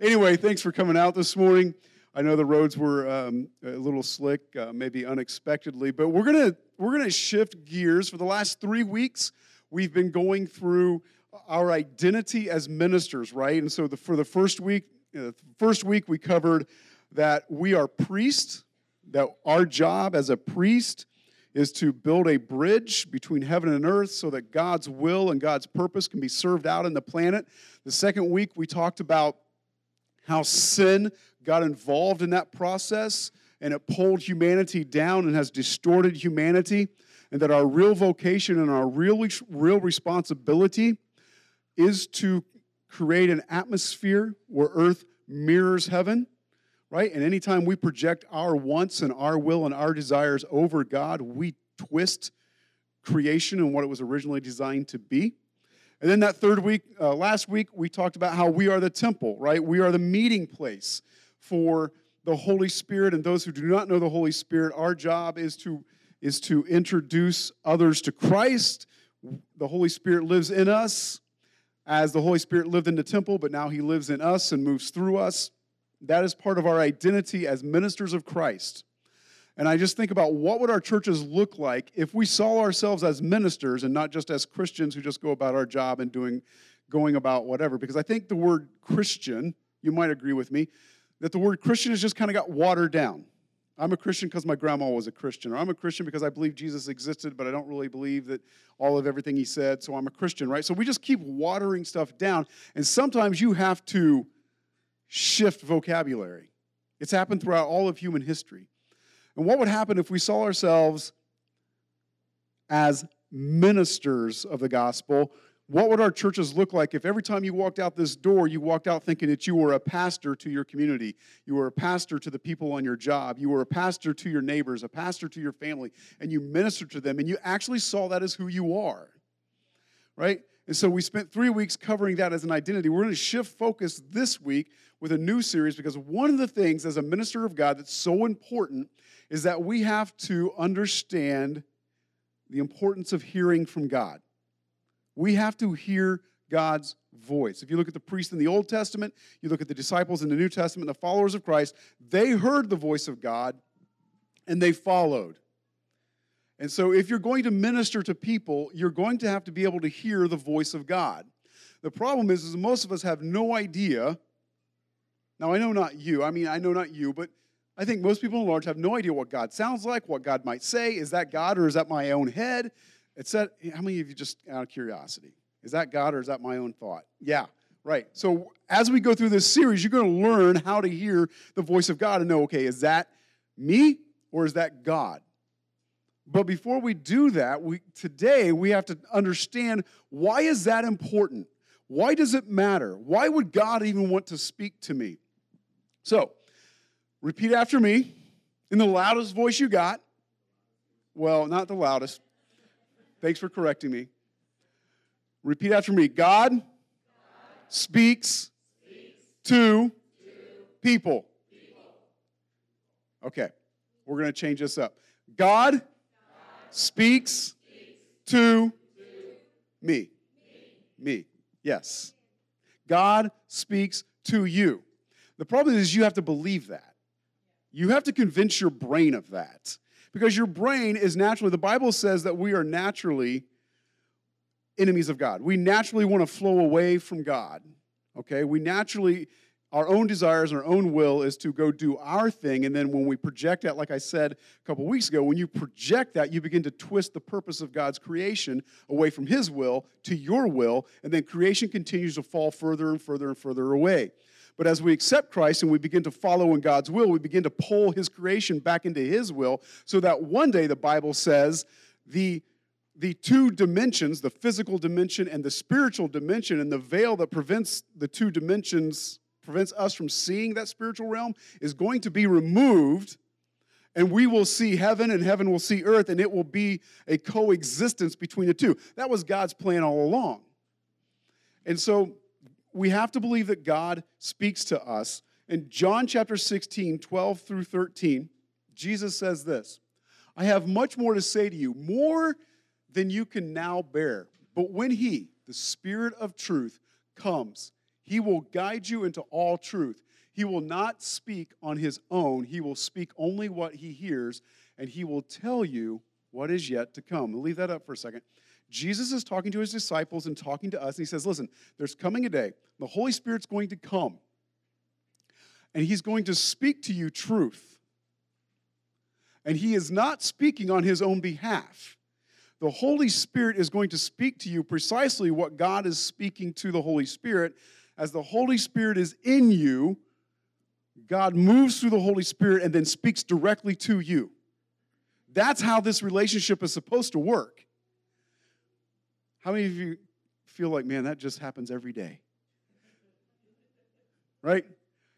Anyway, thanks for coming out this morning. I know the roads were um, a little slick, uh, maybe unexpectedly, but we're gonna we're gonna shift gears. For the last three weeks, we've been going through our identity as ministers, right? And so, the, for the first week, uh, first week we covered that we are priests. That our job as a priest is to build a bridge between heaven and earth so that God's will and God's purpose can be served out in the planet. The second week, we talked about how sin got involved in that process and it pulled humanity down and has distorted humanity, and that our real vocation and our real, real responsibility is to create an atmosphere where earth mirrors heaven right? And anytime we project our wants and our will and our desires over God, we twist creation and what it was originally designed to be. And then that third week, uh, last week, we talked about how we are the temple, right? We are the meeting place for the Holy Spirit and those who do not know the Holy Spirit. Our job is to is to introduce others to Christ. The Holy Spirit lives in us as the Holy Spirit lived in the temple, but now he lives in us and moves through us. That is part of our identity as ministers of Christ. And I just think about what would our churches look like if we saw ourselves as ministers and not just as Christians who just go about our job and doing going about whatever because I think the word Christian, you might agree with me, that the word Christian has just kind of got watered down. I'm a Christian because my grandma was a Christian, or I'm a Christian because I believe Jesus existed, but I don't really believe that all of everything he said, so I'm a Christian, right? So we just keep watering stuff down, and sometimes you have to shift vocabulary. It's happened throughout all of human history. And what would happen if we saw ourselves as ministers of the gospel? What would our churches look like if every time you walked out this door, you walked out thinking that you were a pastor to your community, you were a pastor to the people on your job, you were a pastor to your neighbors, a pastor to your family, and you ministered to them, and you actually saw that as who you are? Right? And so we spent three weeks covering that as an identity. We're going to shift focus this week with a new series because one of the things as a minister of God that's so important is that we have to understand the importance of hearing from God. We have to hear God's voice. If you look at the priests in the Old Testament, you look at the disciples in the New Testament, the followers of Christ, they heard the voice of God and they followed. And so, if you're going to minister to people, you're going to have to be able to hear the voice of God. The problem is, is most of us have no idea. Now, I know not you. I mean, I know not you, but I think most people in large have no idea what God sounds like, what God might say. Is that God or is that my own head? It's that. How many of you just out of curiosity? Is that God or is that my own thought? Yeah, right. So as we go through this series, you're going to learn how to hear the voice of God and know, okay, is that me or is that God? But before we do that, we, today we have to understand why is that important? Why does it matter? Why would God even want to speak to me? So, repeat after me in the loudest voice you got. Well, not the loudest. Thanks for correcting me. Repeat after me God, God speaks, speaks to, to people. people. Okay, we're going to change this up. God speaks to me. Me. Yes. God speaks to you. The problem is you have to believe that. You have to convince your brain of that. Because your brain is naturally, the Bible says that we are naturally enemies of God. We naturally want to flow away from God. Okay? We naturally our own desires and our own will is to go do our thing. And then when we project that, like I said a couple weeks ago, when you project that, you begin to twist the purpose of God's creation away from His will to your will. And then creation continues to fall further and further and further away. But as we accept Christ and we begin to follow in God's will, we begin to pull His creation back into His will so that one day the Bible says the the two dimensions, the physical dimension and the spiritual dimension, and the veil that prevents the two dimensions prevents us from seeing that spiritual realm is going to be removed and we will see heaven and heaven will see earth and it will be a coexistence between the two. That was god's plan all along. And so we have to believe that god speaks to us. In john chapter 16 12 through 13 jesus says this i have much more to say to you more than you can now bear. But when he the spirit of truth comes He will guide you into all truth. He will not speak on his own. He will speak only what he hears, and he will tell you what is yet to come. We'll leave that up for a second. Jesus is talking to his disciples and talking to us, and he says, Listen, there's coming a day. The Holy Spirit's going to come, and he's going to speak to you truth. And he is not speaking on his own behalf. The Holy Spirit is going to speak to you precisely what God is speaking to the Holy Spirit. As the Holy Spirit is in you, God moves through the Holy Spirit and then speaks directly to you. That's how this relationship is supposed to work. How many of you feel like, man, that just happens every day? Right?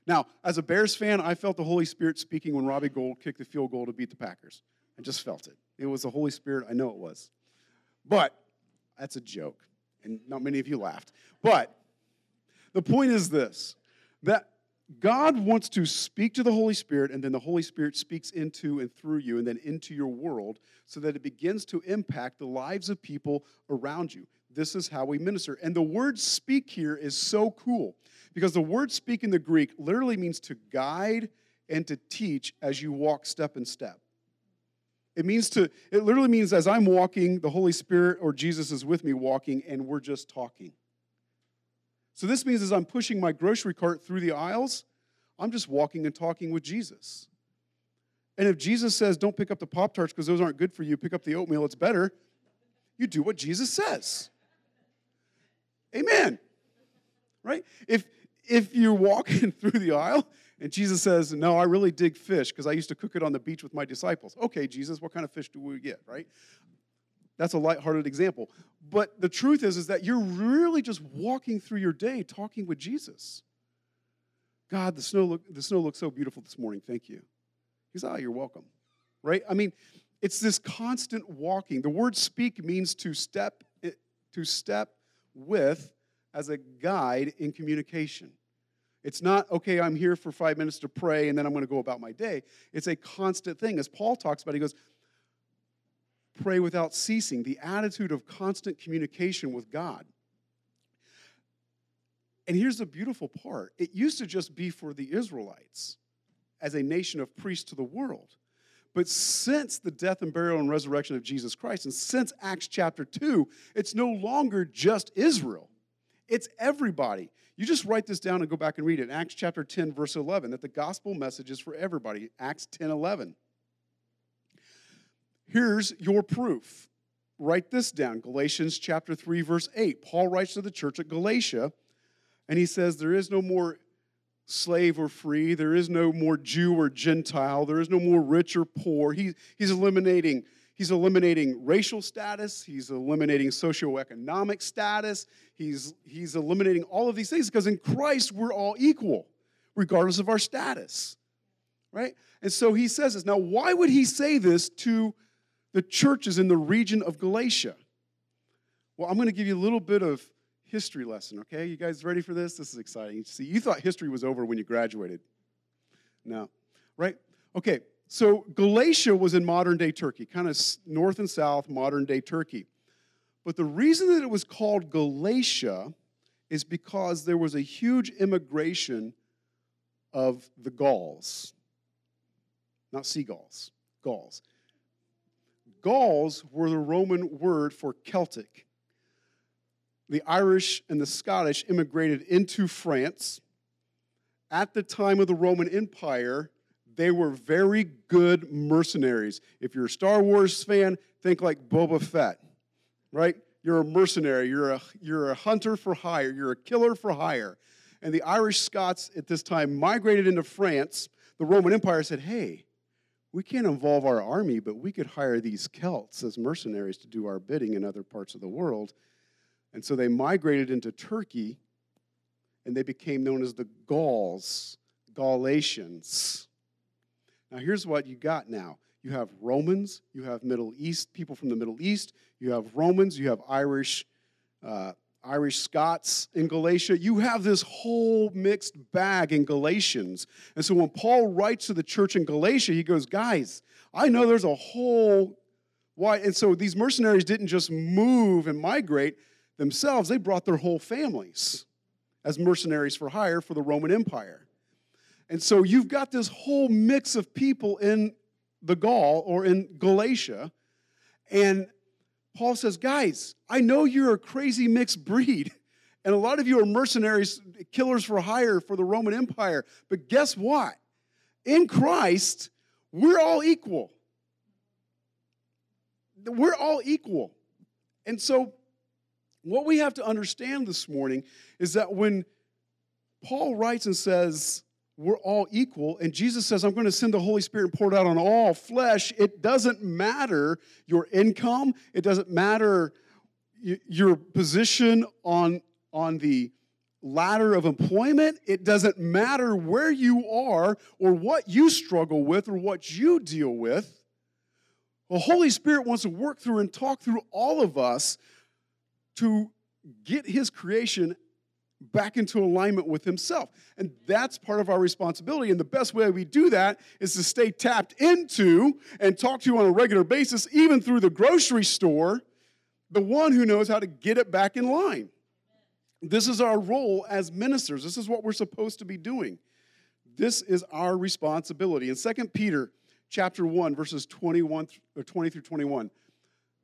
Now, as a Bears fan, I felt the Holy Spirit speaking when Robbie Gould kicked the field goal to beat the Packers. I just felt it. It was the Holy Spirit. I know it was. But that's a joke, and not many of you laughed. But the point is this that God wants to speak to the Holy Spirit, and then the Holy Spirit speaks into and through you, and then into your world, so that it begins to impact the lives of people around you. This is how we minister. And the word speak here is so cool because the word speak in the Greek literally means to guide and to teach as you walk step and step. It means to, it literally means as I'm walking, the Holy Spirit or Jesus is with me walking, and we're just talking. So this means as I'm pushing my grocery cart through the aisles, I'm just walking and talking with Jesus. And if Jesus says, don't pick up the Pop Tarts because those aren't good for you, pick up the oatmeal, it's better, you do what Jesus says. Amen. Right? If if you're walking through the aisle and Jesus says, No, I really dig fish because I used to cook it on the beach with my disciples. Okay, Jesus, what kind of fish do we get, right? That's a lighthearted example. But the truth is, is that you're really just walking through your day talking with Jesus. God, the snow, look, the snow looks so beautiful this morning. Thank you. He's, ah, you're welcome. Right? I mean, it's this constant walking. The word speak means to step, eh, to step with as a guide in communication. It's not, okay, I'm here for five minutes to pray and then I'm going to go about my day. It's a constant thing. As Paul talks about, he goes, pray without ceasing, the attitude of constant communication with God. And here's the beautiful part it used to just be for the Israelites as a nation of priests to the world. But since the death and burial and resurrection of Jesus Christ, and since Acts chapter 2, it's no longer just Israel, it's everybody. You just write this down and go back and read it. Acts chapter 10, verse 11, that the gospel message is for everybody. Acts 10, 11. Here's your proof. Write this down Galatians chapter 3, verse 8. Paul writes to the church at Galatia, and he says, There is no more slave or free, there is no more Jew or Gentile, there is no more rich or poor. He, he's eliminating. He's eliminating racial status. He's eliminating socioeconomic status. He's, he's eliminating all of these things because in Christ we're all equal, regardless of our status. Right? And so he says this. Now, why would he say this to the churches in the region of Galatia. Well, I'm going to give you a little bit of history lesson, okay? You guys ready for this? This is exciting. See, you thought history was over when you graduated. No, right? Okay, so Galatia was in modern day Turkey, kind of north and south, modern day Turkey. But the reason that it was called Galatia is because there was a huge immigration of the Gauls, not seagulls, Gauls. Gauls were the Roman word for Celtic. The Irish and the Scottish immigrated into France. At the time of the Roman Empire, they were very good mercenaries. If you're a Star Wars fan, think like Boba Fett, right? You're a mercenary, you're a, you're a hunter for hire, you're a killer for hire. And the Irish Scots at this time migrated into France. The Roman Empire said, hey, we can't involve our army, but we could hire these Celts as mercenaries to do our bidding in other parts of the world. And so they migrated into Turkey and they became known as the Gauls, Galatians. Now, here's what you got now you have Romans, you have Middle East, people from the Middle East, you have Romans, you have Irish uh, Irish Scots in Galatia. You have this whole mixed bag in Galatians. And so when Paul writes to the church in Galatia, he goes, Guys, I know there's a whole why. And so these mercenaries didn't just move and migrate themselves, they brought their whole families as mercenaries for hire for the Roman Empire. And so you've got this whole mix of people in the Gaul or in Galatia. And Paul says, Guys, I know you're a crazy mixed breed. And a lot of you are mercenaries, killers for hire for the Roman Empire. But guess what? In Christ, we're all equal. We're all equal. And so, what we have to understand this morning is that when Paul writes and says, we're all equal, and Jesus says, I'm going to send the Holy Spirit and pour it out on all flesh, it doesn't matter your income, it doesn't matter your position on, on the ladder of employment, it doesn't matter where you are or what you struggle with or what you deal with. The Holy Spirit wants to work through and talk through all of us to get His creation back into alignment with Himself. And that's part of our responsibility. And the best way we do that is to stay tapped into and talk to you on a regular basis, even through the grocery store, the one who knows how to get it back in line. This is our role as ministers. This is what we're supposed to be doing. This is our responsibility. In 2 Peter chapter 1 verses 21 or 20 through 21,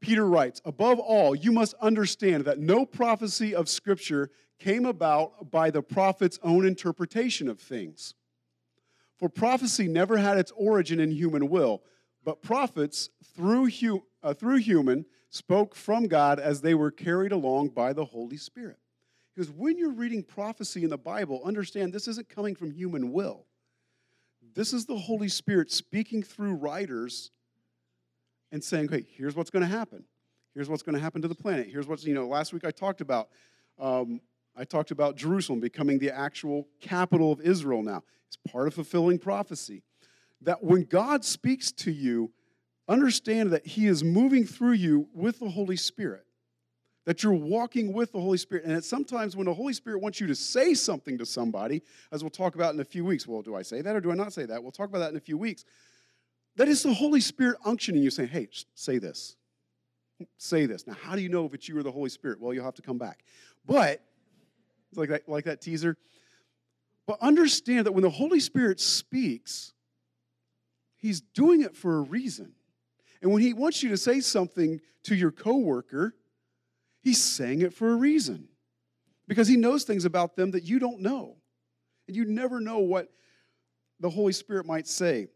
Peter writes, "Above all, you must understand that no prophecy of scripture came about by the prophet's own interpretation of things. For prophecy never had its origin in human will, but prophets through, hu- uh, through human spoke from God as they were carried along by the Holy Spirit." Because when you're reading prophecy in the Bible, understand this isn't coming from human will. This is the Holy Spirit speaking through writers and saying, hey, here's what's going to happen. Here's what's going to happen to the planet. Here's what's, you know, last week I talked about, um, I talked about Jerusalem becoming the actual capital of Israel now. It's part of fulfilling prophecy. That when God speaks to you, understand that He is moving through you with the Holy Spirit that you're walking with the Holy Spirit. And that sometimes when the Holy Spirit wants you to say something to somebody, as we'll talk about in a few weeks. Well, do I say that or do I not say that? We'll talk about that in a few weeks. That is the Holy Spirit unctioning you, saying, hey, say this. Say this. Now, how do you know if it's you or the Holy Spirit? Well, you'll have to come back. But, it's like that, like that teaser. But understand that when the Holy Spirit speaks, He's doing it for a reason. And when He wants you to say something to your coworker, He's saying it for a reason because he knows things about them that you don't know. And you never know what the Holy Spirit might say.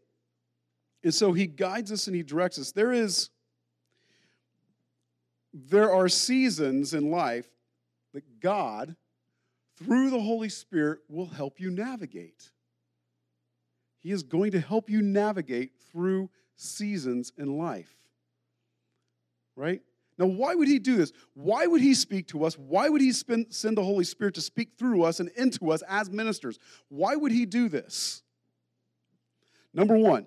And so he guides us and he directs us. There is there are seasons in life that God through the Holy Spirit will help you navigate. He is going to help you navigate through seasons in life. Right? Now, why would he do this? Why would he speak to us? Why would he send the Holy Spirit to speak through us and into us as ministers? Why would he do this? Number one,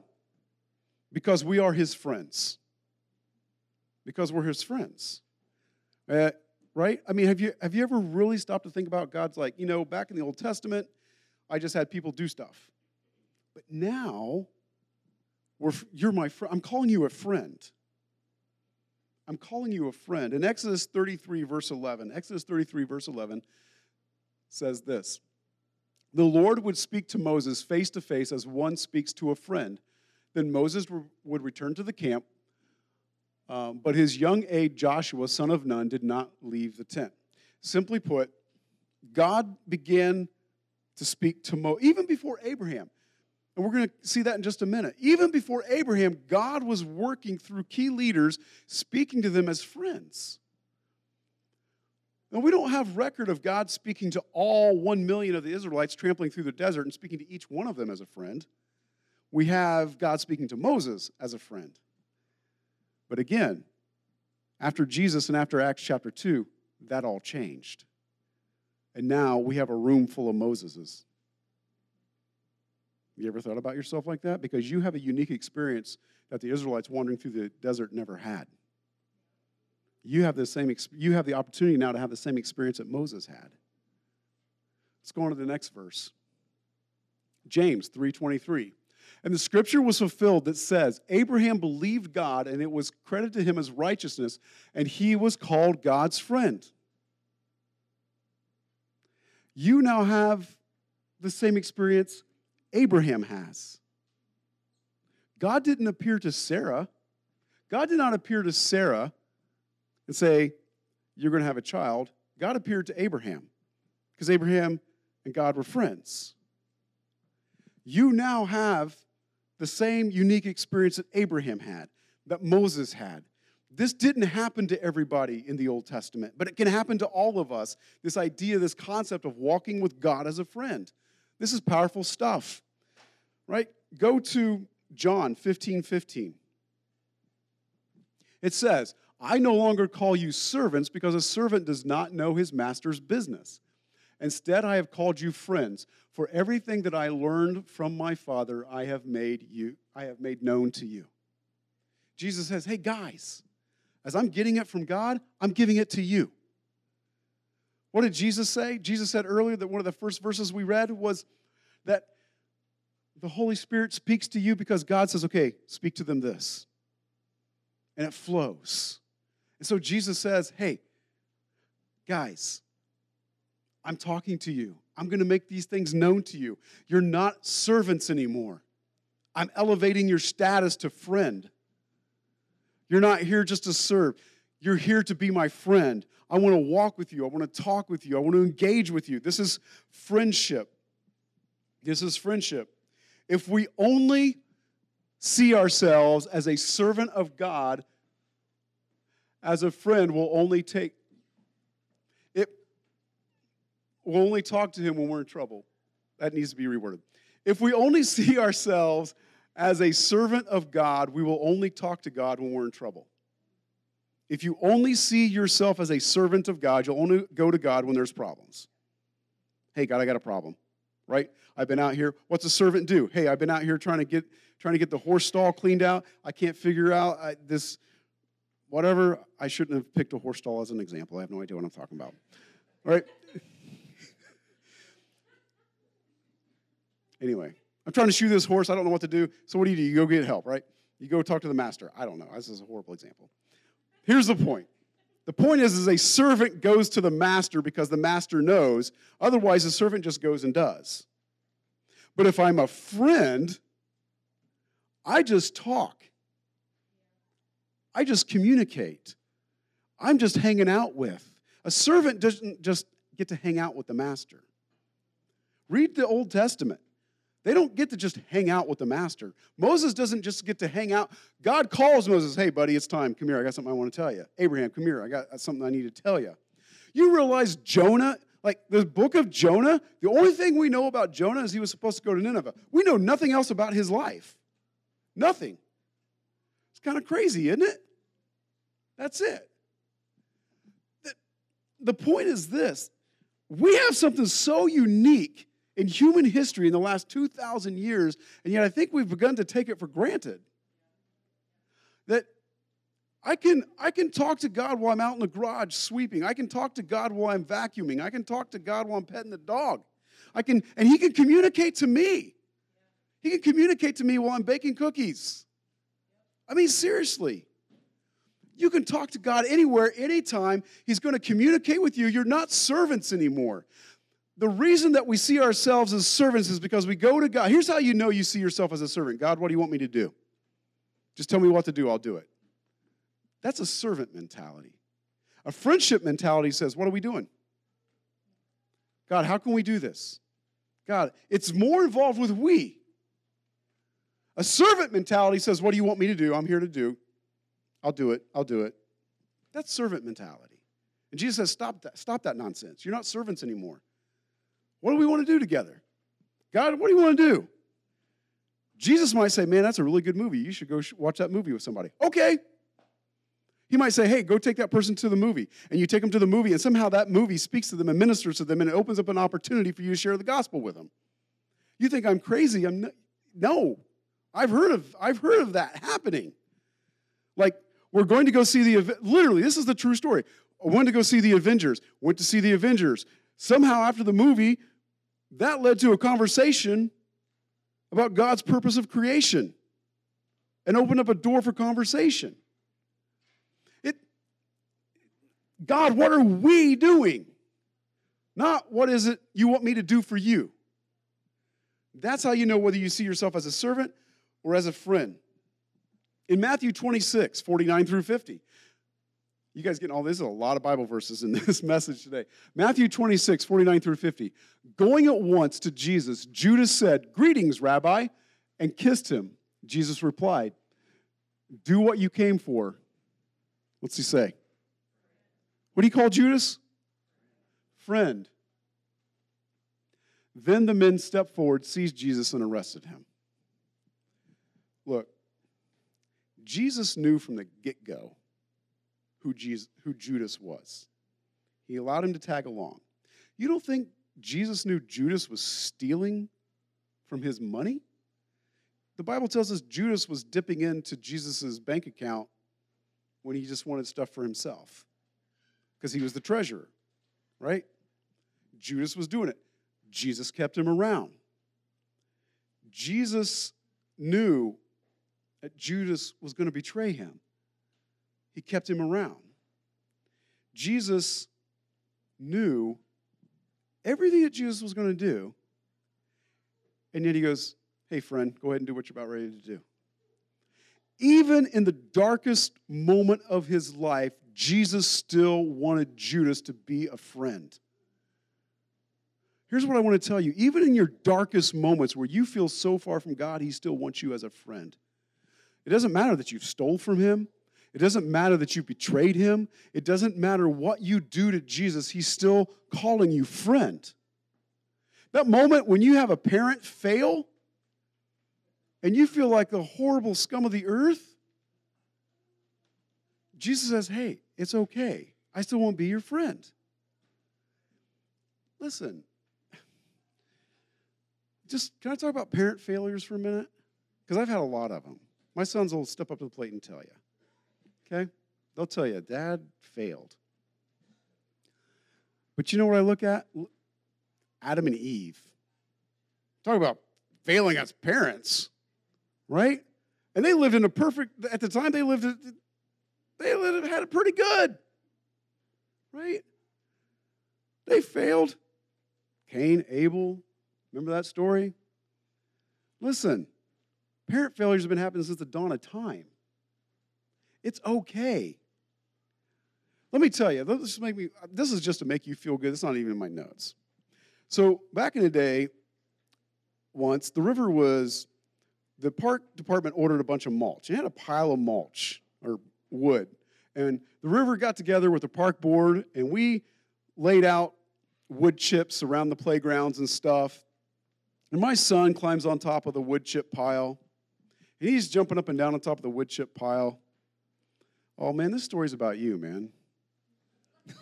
because we are his friends. Because we're his friends. Uh, right? I mean, have you, have you ever really stopped to think about God's like, you know, back in the Old Testament, I just had people do stuff. But now, we're, you're my friend. I'm calling you a friend. I'm calling you a friend. In Exodus 33, verse 11, Exodus 33, verse 11 says this The Lord would speak to Moses face to face as one speaks to a friend. Then Moses would return to the camp, um, but his young aide Joshua, son of Nun, did not leave the tent. Simply put, God began to speak to Moses, even before Abraham. And we're going to see that in just a minute. Even before Abraham, God was working through key leaders, speaking to them as friends. Now, we don't have record of God speaking to all one million of the Israelites trampling through the desert and speaking to each one of them as a friend. We have God speaking to Moses as a friend. But again, after Jesus and after Acts chapter 2, that all changed. And now we have a room full of Moseses. You ever thought about yourself like that? Because you have a unique experience that the Israelites wandering through the desert never had. You have the same you have the opportunity now to have the same experience that Moses had. Let's go on to the next verse. James 3:23. And the scripture was fulfilled that says, Abraham believed God and it was credited to him as righteousness, and he was called God's friend. you now have the same experience Abraham has. God didn't appear to Sarah. God did not appear to Sarah and say, You're going to have a child. God appeared to Abraham because Abraham and God were friends. You now have the same unique experience that Abraham had, that Moses had. This didn't happen to everybody in the Old Testament, but it can happen to all of us. This idea, this concept of walking with God as a friend. This is powerful stuff, right? Go to John 15 15. It says, I no longer call you servants because a servant does not know his master's business. Instead, I have called you friends, for everything that I learned from my Father, I have made you, I have made known to you. Jesus says, Hey guys, as I'm getting it from God, I'm giving it to you. What did Jesus say? Jesus said earlier that one of the first verses we read was that the Holy Spirit speaks to you because God says, okay, speak to them this. And it flows. And so Jesus says, hey, guys, I'm talking to you. I'm going to make these things known to you. You're not servants anymore. I'm elevating your status to friend. You're not here just to serve. You're here to be my friend. I want to walk with you. I want to talk with you. I want to engage with you. This is friendship. This is friendship. If we only see ourselves as a servant of God, as a friend, we'll only take it, we'll only talk to him when we're in trouble. That needs to be reworded. If we only see ourselves as a servant of God, we will only talk to God when we're in trouble. If you only see yourself as a servant of God, you'll only go to God when there's problems. Hey, God, I got a problem, right? I've been out here. What's a servant do? Hey, I've been out here trying to get trying to get the horse stall cleaned out. I can't figure out I, this, whatever. I shouldn't have picked a horse stall as an example. I have no idea what I'm talking about. All right. Anyway, I'm trying to shoe this horse. I don't know what to do. So what do you do? You go get help, right? You go talk to the master. I don't know. This is a horrible example. Here's the point. The point is, is a servant goes to the master because the master knows. Otherwise, the servant just goes and does. But if I'm a friend, I just talk. I just communicate. I'm just hanging out with. A servant doesn't just get to hang out with the master. Read the Old Testament. They don't get to just hang out with the master. Moses doesn't just get to hang out. God calls Moses, hey, buddy, it's time. Come here. I got something I want to tell you. Abraham, come here. I got uh, something I need to tell you. You realize Jonah, like the book of Jonah, the only thing we know about Jonah is he was supposed to go to Nineveh. We know nothing else about his life. Nothing. It's kind of crazy, isn't it? That's it. The point is this we have something so unique in human history in the last 2,000 years, and yet I think we've begun to take it for granted. That I can, I can talk to God while I'm out in the garage sweeping. I can talk to God while I'm vacuuming. I can talk to God while I'm petting the dog. I can, and He can communicate to me. He can communicate to me while I'm baking cookies. I mean, seriously. You can talk to God anywhere, anytime. He's going to communicate with you. You're not servants anymore the reason that we see ourselves as servants is because we go to God. Here's how you know you see yourself as a servant God, what do you want me to do? Just tell me what to do, I'll do it. That's a servant mentality. A friendship mentality says, What are we doing? God, how can we do this? God, it's more involved with we. A servant mentality says, What do you want me to do? I'm here to do. I'll do it. I'll do it. That's servant mentality. And Jesus says, Stop that, stop that nonsense. You're not servants anymore. What do we want to do together? God, what do you want to do? Jesus might say, Man, that's a really good movie. You should go watch that movie with somebody. Okay. He might say, Hey, go take that person to the movie. And you take them to the movie, and somehow that movie speaks to them and ministers to them, and it opens up an opportunity for you to share the gospel with them. You think I'm crazy? I'm no, no. I've heard of I've heard of that happening. Like we're going to go see the literally this is the true story. I wanted to go see the Avengers. Went to see the Avengers. Somehow after the movie, that led to a conversation about God's purpose of creation and opened up a door for conversation. It, God, what are we doing? Not what is it you want me to do for you. That's how you know whether you see yourself as a servant or as a friend. In Matthew 26, 49 through 50, you guys getting all this? There's a lot of Bible verses in this message today. Matthew 26, 49 through 50. Going at once to Jesus, Judas said, Greetings, Rabbi, and kissed him. Jesus replied, Do what you came for. What's he say? What do you call Judas? Friend. Then the men stepped forward, seized Jesus, and arrested him. Look, Jesus knew from the get go who, Jesus, who Judas was. He allowed him to tag along. You don't think Jesus knew Judas was stealing from his money? The Bible tells us Judas was dipping into Jesus' bank account when he just wanted stuff for himself because he was the treasurer, right? Judas was doing it. Jesus kept him around. Jesus knew that Judas was going to betray him. He kept him around. Jesus knew everything that Jesus was going to do, and yet he goes, Hey, friend, go ahead and do what you're about ready to do. Even in the darkest moment of his life, Jesus still wanted Judas to be a friend. Here's what I want to tell you even in your darkest moments where you feel so far from God, he still wants you as a friend. It doesn't matter that you've stole from him. It doesn't matter that you betrayed him. It doesn't matter what you do to Jesus. He's still calling you friend. That moment when you have a parent fail and you feel like the horrible scum of the earth, Jesus says, Hey, it's okay. I still won't be your friend. Listen, just can I talk about parent failures for a minute? Because I've had a lot of them. My sons will step up to the plate and tell you. Okay? They'll tell you, Dad failed. But you know what I look at? Adam and Eve. Talk about failing as parents, right? And they lived in a perfect, at the time they lived, they lived, had it pretty good, right? They failed. Cain, Abel, remember that story? Listen, parent failures have been happening since the dawn of time. It's okay. Let me tell you, this, make me, this is just to make you feel good. It's not even in my notes. So, back in the day, once, the river was, the park department ordered a bunch of mulch. It had a pile of mulch or wood. And the river got together with the park board, and we laid out wood chips around the playgrounds and stuff. And my son climbs on top of the wood chip pile. He's jumping up and down on top of the wood chip pile. Oh man, this story's about you, man.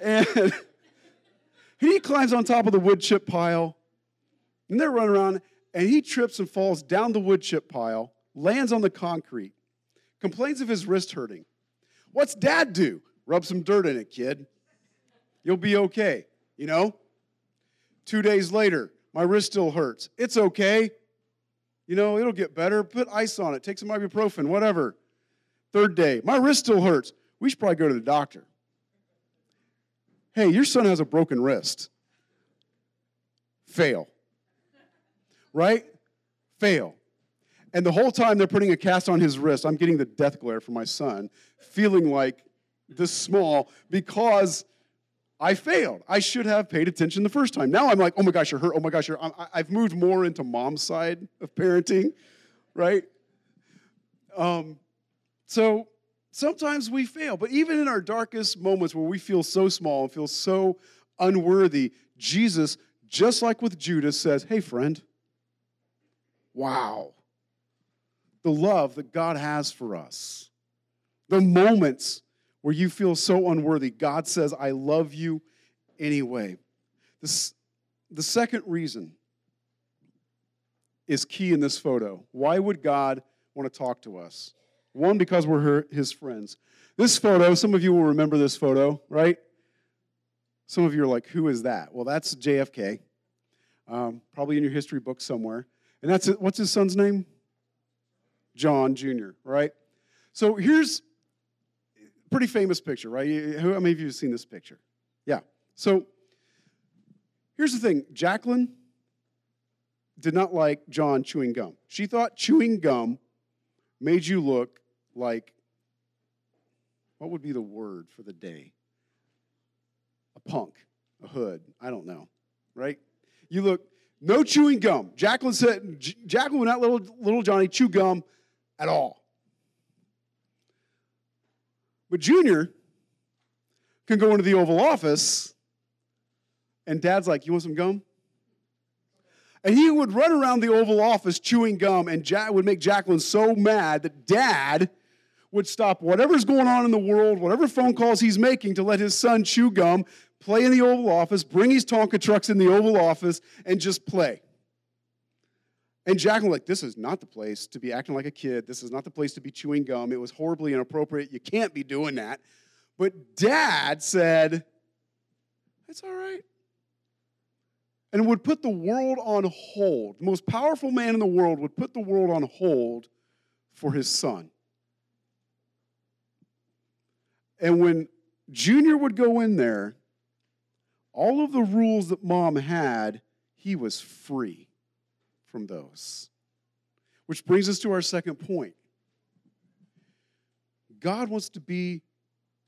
and he climbs on top of the wood chip pile, and they're running around, and he trips and falls down the wood chip pile, lands on the concrete, complains of his wrist hurting. What's dad do? Rub some dirt in it, kid. You'll be okay, you know? Two days later, my wrist still hurts. It's okay. You know, it'll get better. Put ice on it, take some ibuprofen, whatever. Third day, my wrist still hurts. We should probably go to the doctor. Hey, your son has a broken wrist. Fail. Right? Fail. And the whole time they're putting a cast on his wrist, I'm getting the death glare from my son, feeling like this small because I failed. I should have paid attention the first time. Now I'm like, oh my gosh, you're hurt. Oh my gosh, you're. I've moved more into mom's side of parenting, right? Um, so sometimes we fail, but even in our darkest moments where we feel so small and feel so unworthy, Jesus, just like with Judas, says, Hey, friend, wow. The love that God has for us, the moments where you feel so unworthy, God says, I love you anyway. This, the second reason is key in this photo. Why would God want to talk to us? One, because we're her, his friends. This photo, some of you will remember this photo, right? Some of you are like, who is that? Well, that's JFK, um, probably in your history book somewhere. And that's what's his son's name? John Jr., right? So here's pretty famous picture, right? How many of you have seen this picture? Yeah. So here's the thing Jacqueline did not like John chewing gum. She thought chewing gum made you look like what would be the word for the day? A punk, a hood, I don't know, right? You look, no chewing gum. Jacqueline said, Jacqueline would not let little, little Johnny chew gum at all. But Junior can go into the Oval Office, and dad's like, You want some gum? And he would run around the Oval Office chewing gum, and would make Jacqueline so mad that dad would stop whatever's going on in the world, whatever phone calls he's making to let his son chew gum, play in the Oval Office, bring his Tonka trucks in the Oval Office, and just play. And Jacqueline like, this is not the place to be acting like a kid. This is not the place to be chewing gum. It was horribly inappropriate. You can't be doing that. But dad said, it's all right. And would put the world on hold. The most powerful man in the world would put the world on hold for his son. And when Junior would go in there, all of the rules that mom had, he was free from those. Which brings us to our second point. God wants to be,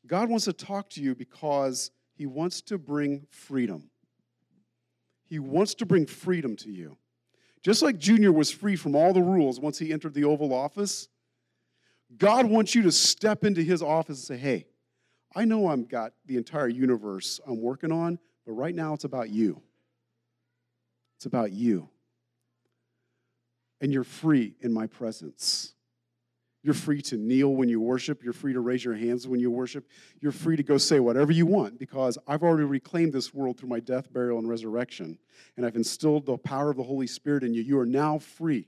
God wants to talk to you because he wants to bring freedom. He wants to bring freedom to you. Just like Junior was free from all the rules once he entered the Oval Office, God wants you to step into his office and say, hey, I know I've got the entire universe I'm working on, but right now it's about you. It's about you. And you're free in my presence. You're free to kneel when you worship. You're free to raise your hands when you worship. You're free to go say whatever you want because I've already reclaimed this world through my death, burial, and resurrection. And I've instilled the power of the Holy Spirit in you. You are now free.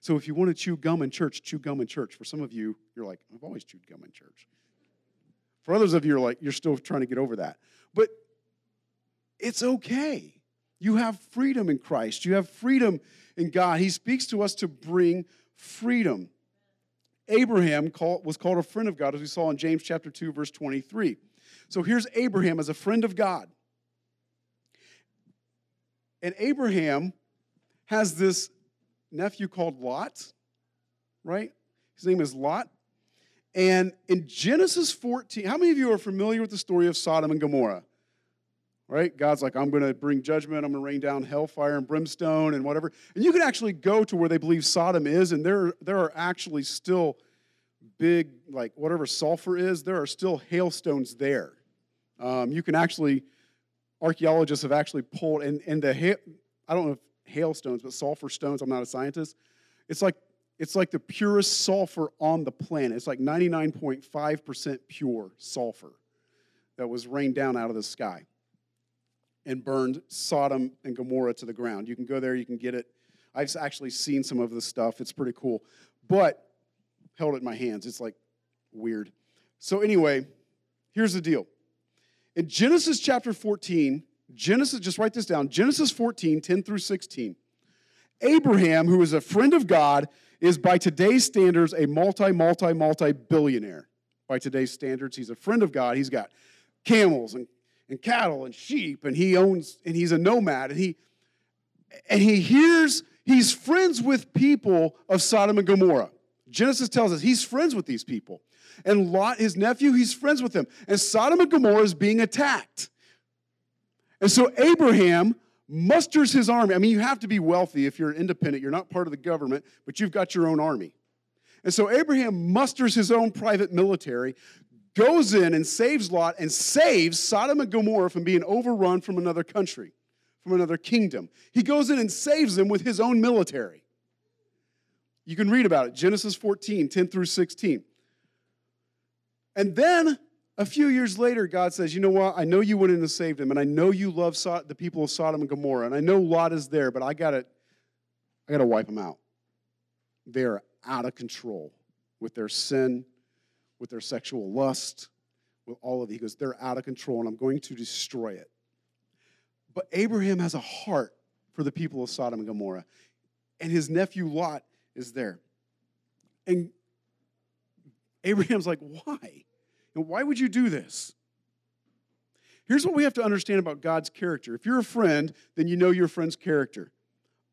So if you want to chew gum in church, chew gum in church. For some of you, you're like, I've always chewed gum in church. For others of you, are like, you're still trying to get over that. But it's okay. You have freedom in Christ. You have freedom in God. He speaks to us to bring freedom. Abraham was called a friend of God, as we saw in James chapter 2, verse 23. So here's Abraham as a friend of God. And Abraham has this nephew called Lot, right? His name is Lot. And in Genesis 14, how many of you are familiar with the story of Sodom and Gomorrah? Right? God's like, I'm going to bring judgment. I'm going to rain down hellfire and brimstone and whatever. And you can actually go to where they believe Sodom is, and there, there are actually still big, like whatever sulfur is, there are still hailstones there. Um, you can actually, archaeologists have actually pulled, and, and the, I don't know if hailstones, but sulfur stones, I'm not a scientist, it's like it's like the purest sulfur on the planet. It's like 99.5% pure sulfur that was rained down out of the sky and burned Sodom and Gomorrah to the ground. You can go there, you can get it. I've actually seen some of the stuff. It's pretty cool. But held it in my hands. It's like weird. So anyway, here's the deal. In Genesis chapter 14, Genesis, just write this down Genesis 14, 10 through 16. Abraham, who is a friend of God, is by today's standards a multi, multi, multi billionaire. By today's standards, he's a friend of God. He's got camels and, and cattle and sheep, and he owns, and he's a nomad, and he and he hears he's friends with people of Sodom and Gomorrah. Genesis tells us he's friends with these people. And Lot, his nephew, he's friends with them. And Sodom and Gomorrah is being attacked. And so Abraham musters his army. I mean, you have to be wealthy if you're independent. You're not part of the government, but you've got your own army. And so Abraham musters his own private military, goes in and saves Lot and saves Sodom and Gomorrah from being overrun from another country, from another kingdom. He goes in and saves them with his own military. You can read about it, Genesis 14, 10 through 16. And then a few years later, God says, You know what? I know you went in and saved him, and I know you love so- the people of Sodom and Gomorrah, and I know Lot is there, but I got to I got to wipe them out. They're out of control with their sin, with their sexual lust, with all of it. He goes, They're out of control, and I'm going to destroy it. But Abraham has a heart for the people of Sodom and Gomorrah, and his nephew Lot is there. And Abraham's like, Why? And why would you do this? Here's what we have to understand about God's character. If you're a friend, then you know your friend's character.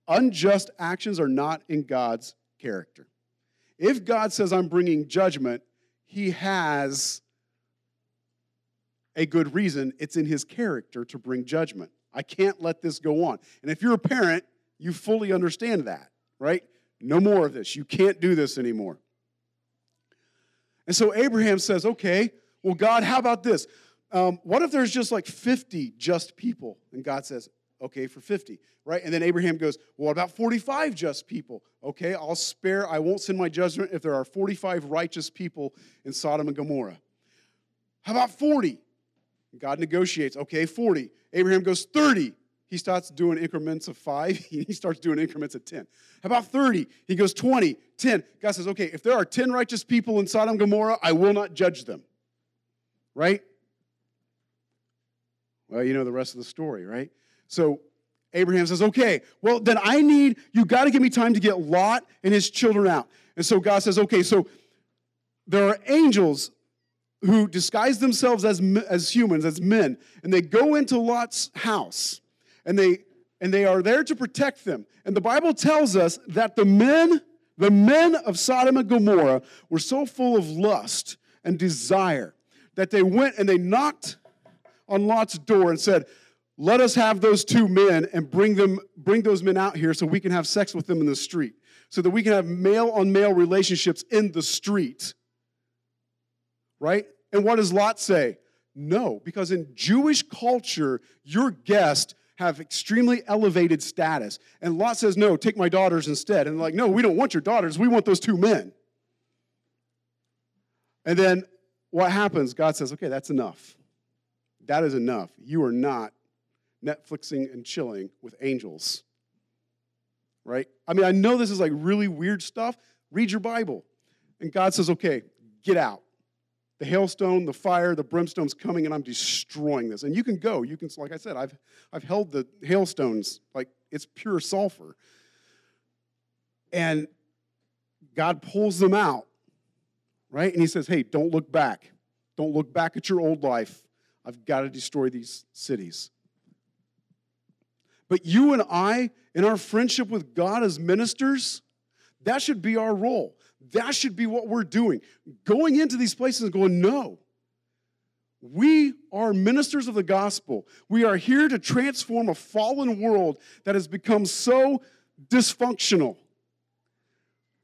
Unjust actions are not in God's character. If God says, I'm bringing judgment, he has a good reason. It's in his character to bring judgment. I can't let this go on. And if you're a parent, you fully understand that, right? No more of this. You can't do this anymore. And so Abraham says, okay, well, God, how about this? Um, what if there's just like 50 just people? And God says, okay, for 50, right? And then Abraham goes, well, what about 45 just people? Okay, I'll spare, I won't send my judgment if there are 45 righteous people in Sodom and Gomorrah. How about 40? God negotiates, okay, 40. Abraham goes 30. He starts doing increments of five. He starts doing increments of 10. How about 30? He goes 20, 10. God says, okay, if there are 10 righteous people in Sodom and Gomorrah, I will not judge them. Right? Well, you know the rest of the story, right? So Abraham says, okay, well, then I need, you got to give me time to get Lot and his children out. And so God says, okay, so there are angels who disguise themselves as, as humans, as men, and they go into Lot's house and they and they are there to protect them. And the Bible tells us that the men, the men of Sodom and Gomorrah were so full of lust and desire that they went and they knocked on Lot's door and said, "Let us have those two men and bring them bring those men out here so we can have sex with them in the street. So that we can have male on male relationships in the street." Right? And what does Lot say? No, because in Jewish culture, your guest have extremely elevated status. And Lot says, No, take my daughters instead. And like, No, we don't want your daughters. We want those two men. And then what happens? God says, Okay, that's enough. That is enough. You are not Netflixing and chilling with angels. Right? I mean, I know this is like really weird stuff. Read your Bible. And God says, Okay, get out the hailstone, the fire, the brimstone's coming, and I'm destroying this. And you can go. You can, like I said, I've, I've held the hailstones, like it's pure sulfur. And God pulls them out, right? And he says, hey, don't look back. Don't look back at your old life. I've got to destroy these cities. But you and I, in our friendship with God as ministers, that should be our role. That should be what we're doing. Going into these places and going, no. We are ministers of the gospel. We are here to transform a fallen world that has become so dysfunctional.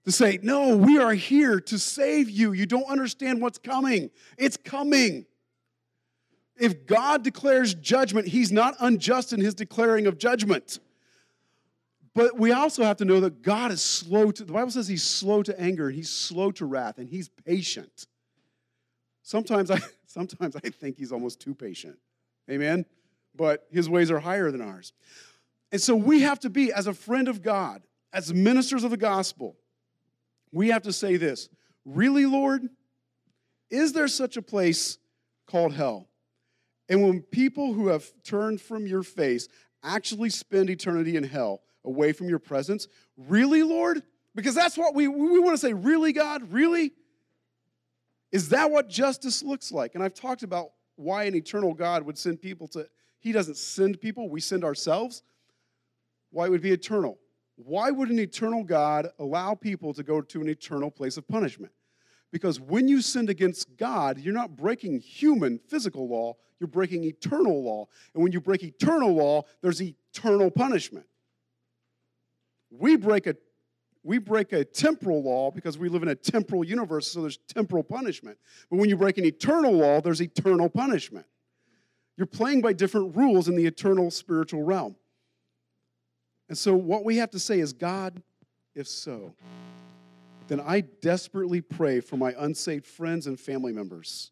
To say, no, we are here to save you. You don't understand what's coming. It's coming. If God declares judgment, He's not unjust in His declaring of judgment. But we also have to know that God is slow to, the Bible says he's slow to anger and he's slow to wrath and he's patient. Sometimes I, sometimes I think he's almost too patient. Amen? But his ways are higher than ours. And so we have to be, as a friend of God, as ministers of the gospel, we have to say this Really, Lord? Is there such a place called hell? And when people who have turned from your face actually spend eternity in hell, away from your presence. Really, Lord? Because that's what we, we want to say, really, God? Really? Is that what justice looks like? And I've talked about why an eternal God would send people to, He doesn't send people, we send ourselves. Why it would be eternal? Why would an eternal God allow people to go to an eternal place of punishment? Because when you sinned against God, you're not breaking human physical law, you're breaking eternal law. And when you break eternal law, there's eternal punishment. We break a we break a temporal law because we live in a temporal universe, so there's temporal punishment. But when you break an eternal law, there's eternal punishment. You're playing by different rules in the eternal spiritual realm. And so, what we have to say is, God, if so, then I desperately pray for my unsaved friends and family members.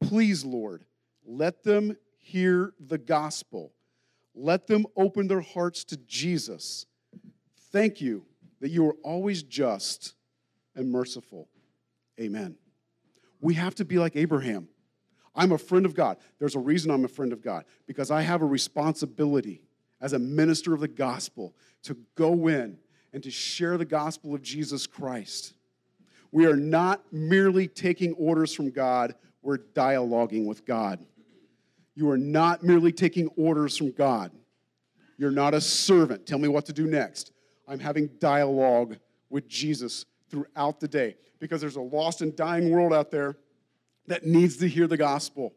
Please, Lord, let them hear the gospel. Let them open their hearts to Jesus Thank you that you are always just and merciful. Amen. We have to be like Abraham. I'm a friend of God. There's a reason I'm a friend of God because I have a responsibility as a minister of the gospel to go in and to share the gospel of Jesus Christ. We are not merely taking orders from God, we're dialoguing with God. You are not merely taking orders from God. You're not a servant. Tell me what to do next. I'm having dialogue with Jesus throughout the day because there's a lost and dying world out there that needs to hear the gospel,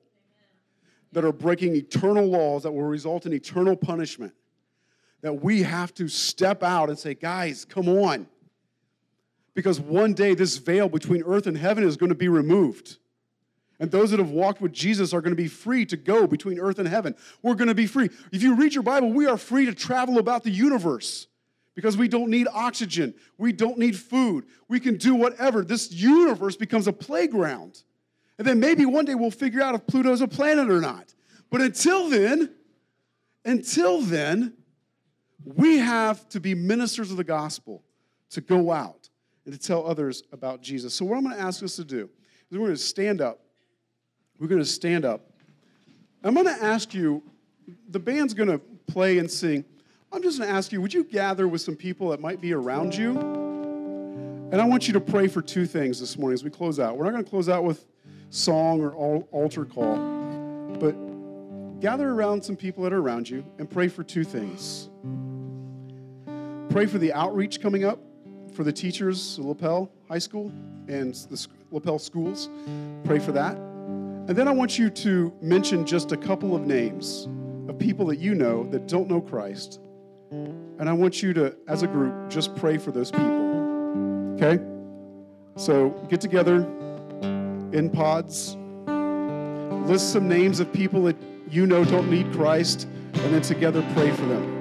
that are breaking eternal laws that will result in eternal punishment. That we have to step out and say, guys, come on. Because one day this veil between earth and heaven is going to be removed. And those that have walked with Jesus are going to be free to go between earth and heaven. We're going to be free. If you read your Bible, we are free to travel about the universe because we don't need oxygen. We don't need food. We can do whatever. This universe becomes a playground. And then maybe one day we'll figure out if Pluto's a planet or not. But until then, until then, we have to be ministers of the gospel to go out and to tell others about Jesus. So, what I'm going to ask us to do is we're going to stand up we're going to stand up. I'm going to ask you, the band's going to play and sing. I'm just going to ask you, would you gather with some people that might be around you? And I want you to pray for two things this morning as we close out. We're not going to close out with song or altar call, but gather around some people that are around you and pray for two things. Pray for the outreach coming up for the teachers Lapel High School and the Lapel schools. Pray for that. And then I want you to mention just a couple of names of people that you know that don't know Christ. And I want you to, as a group, just pray for those people. Okay? So get together in pods, list some names of people that you know don't need Christ, and then together pray for them.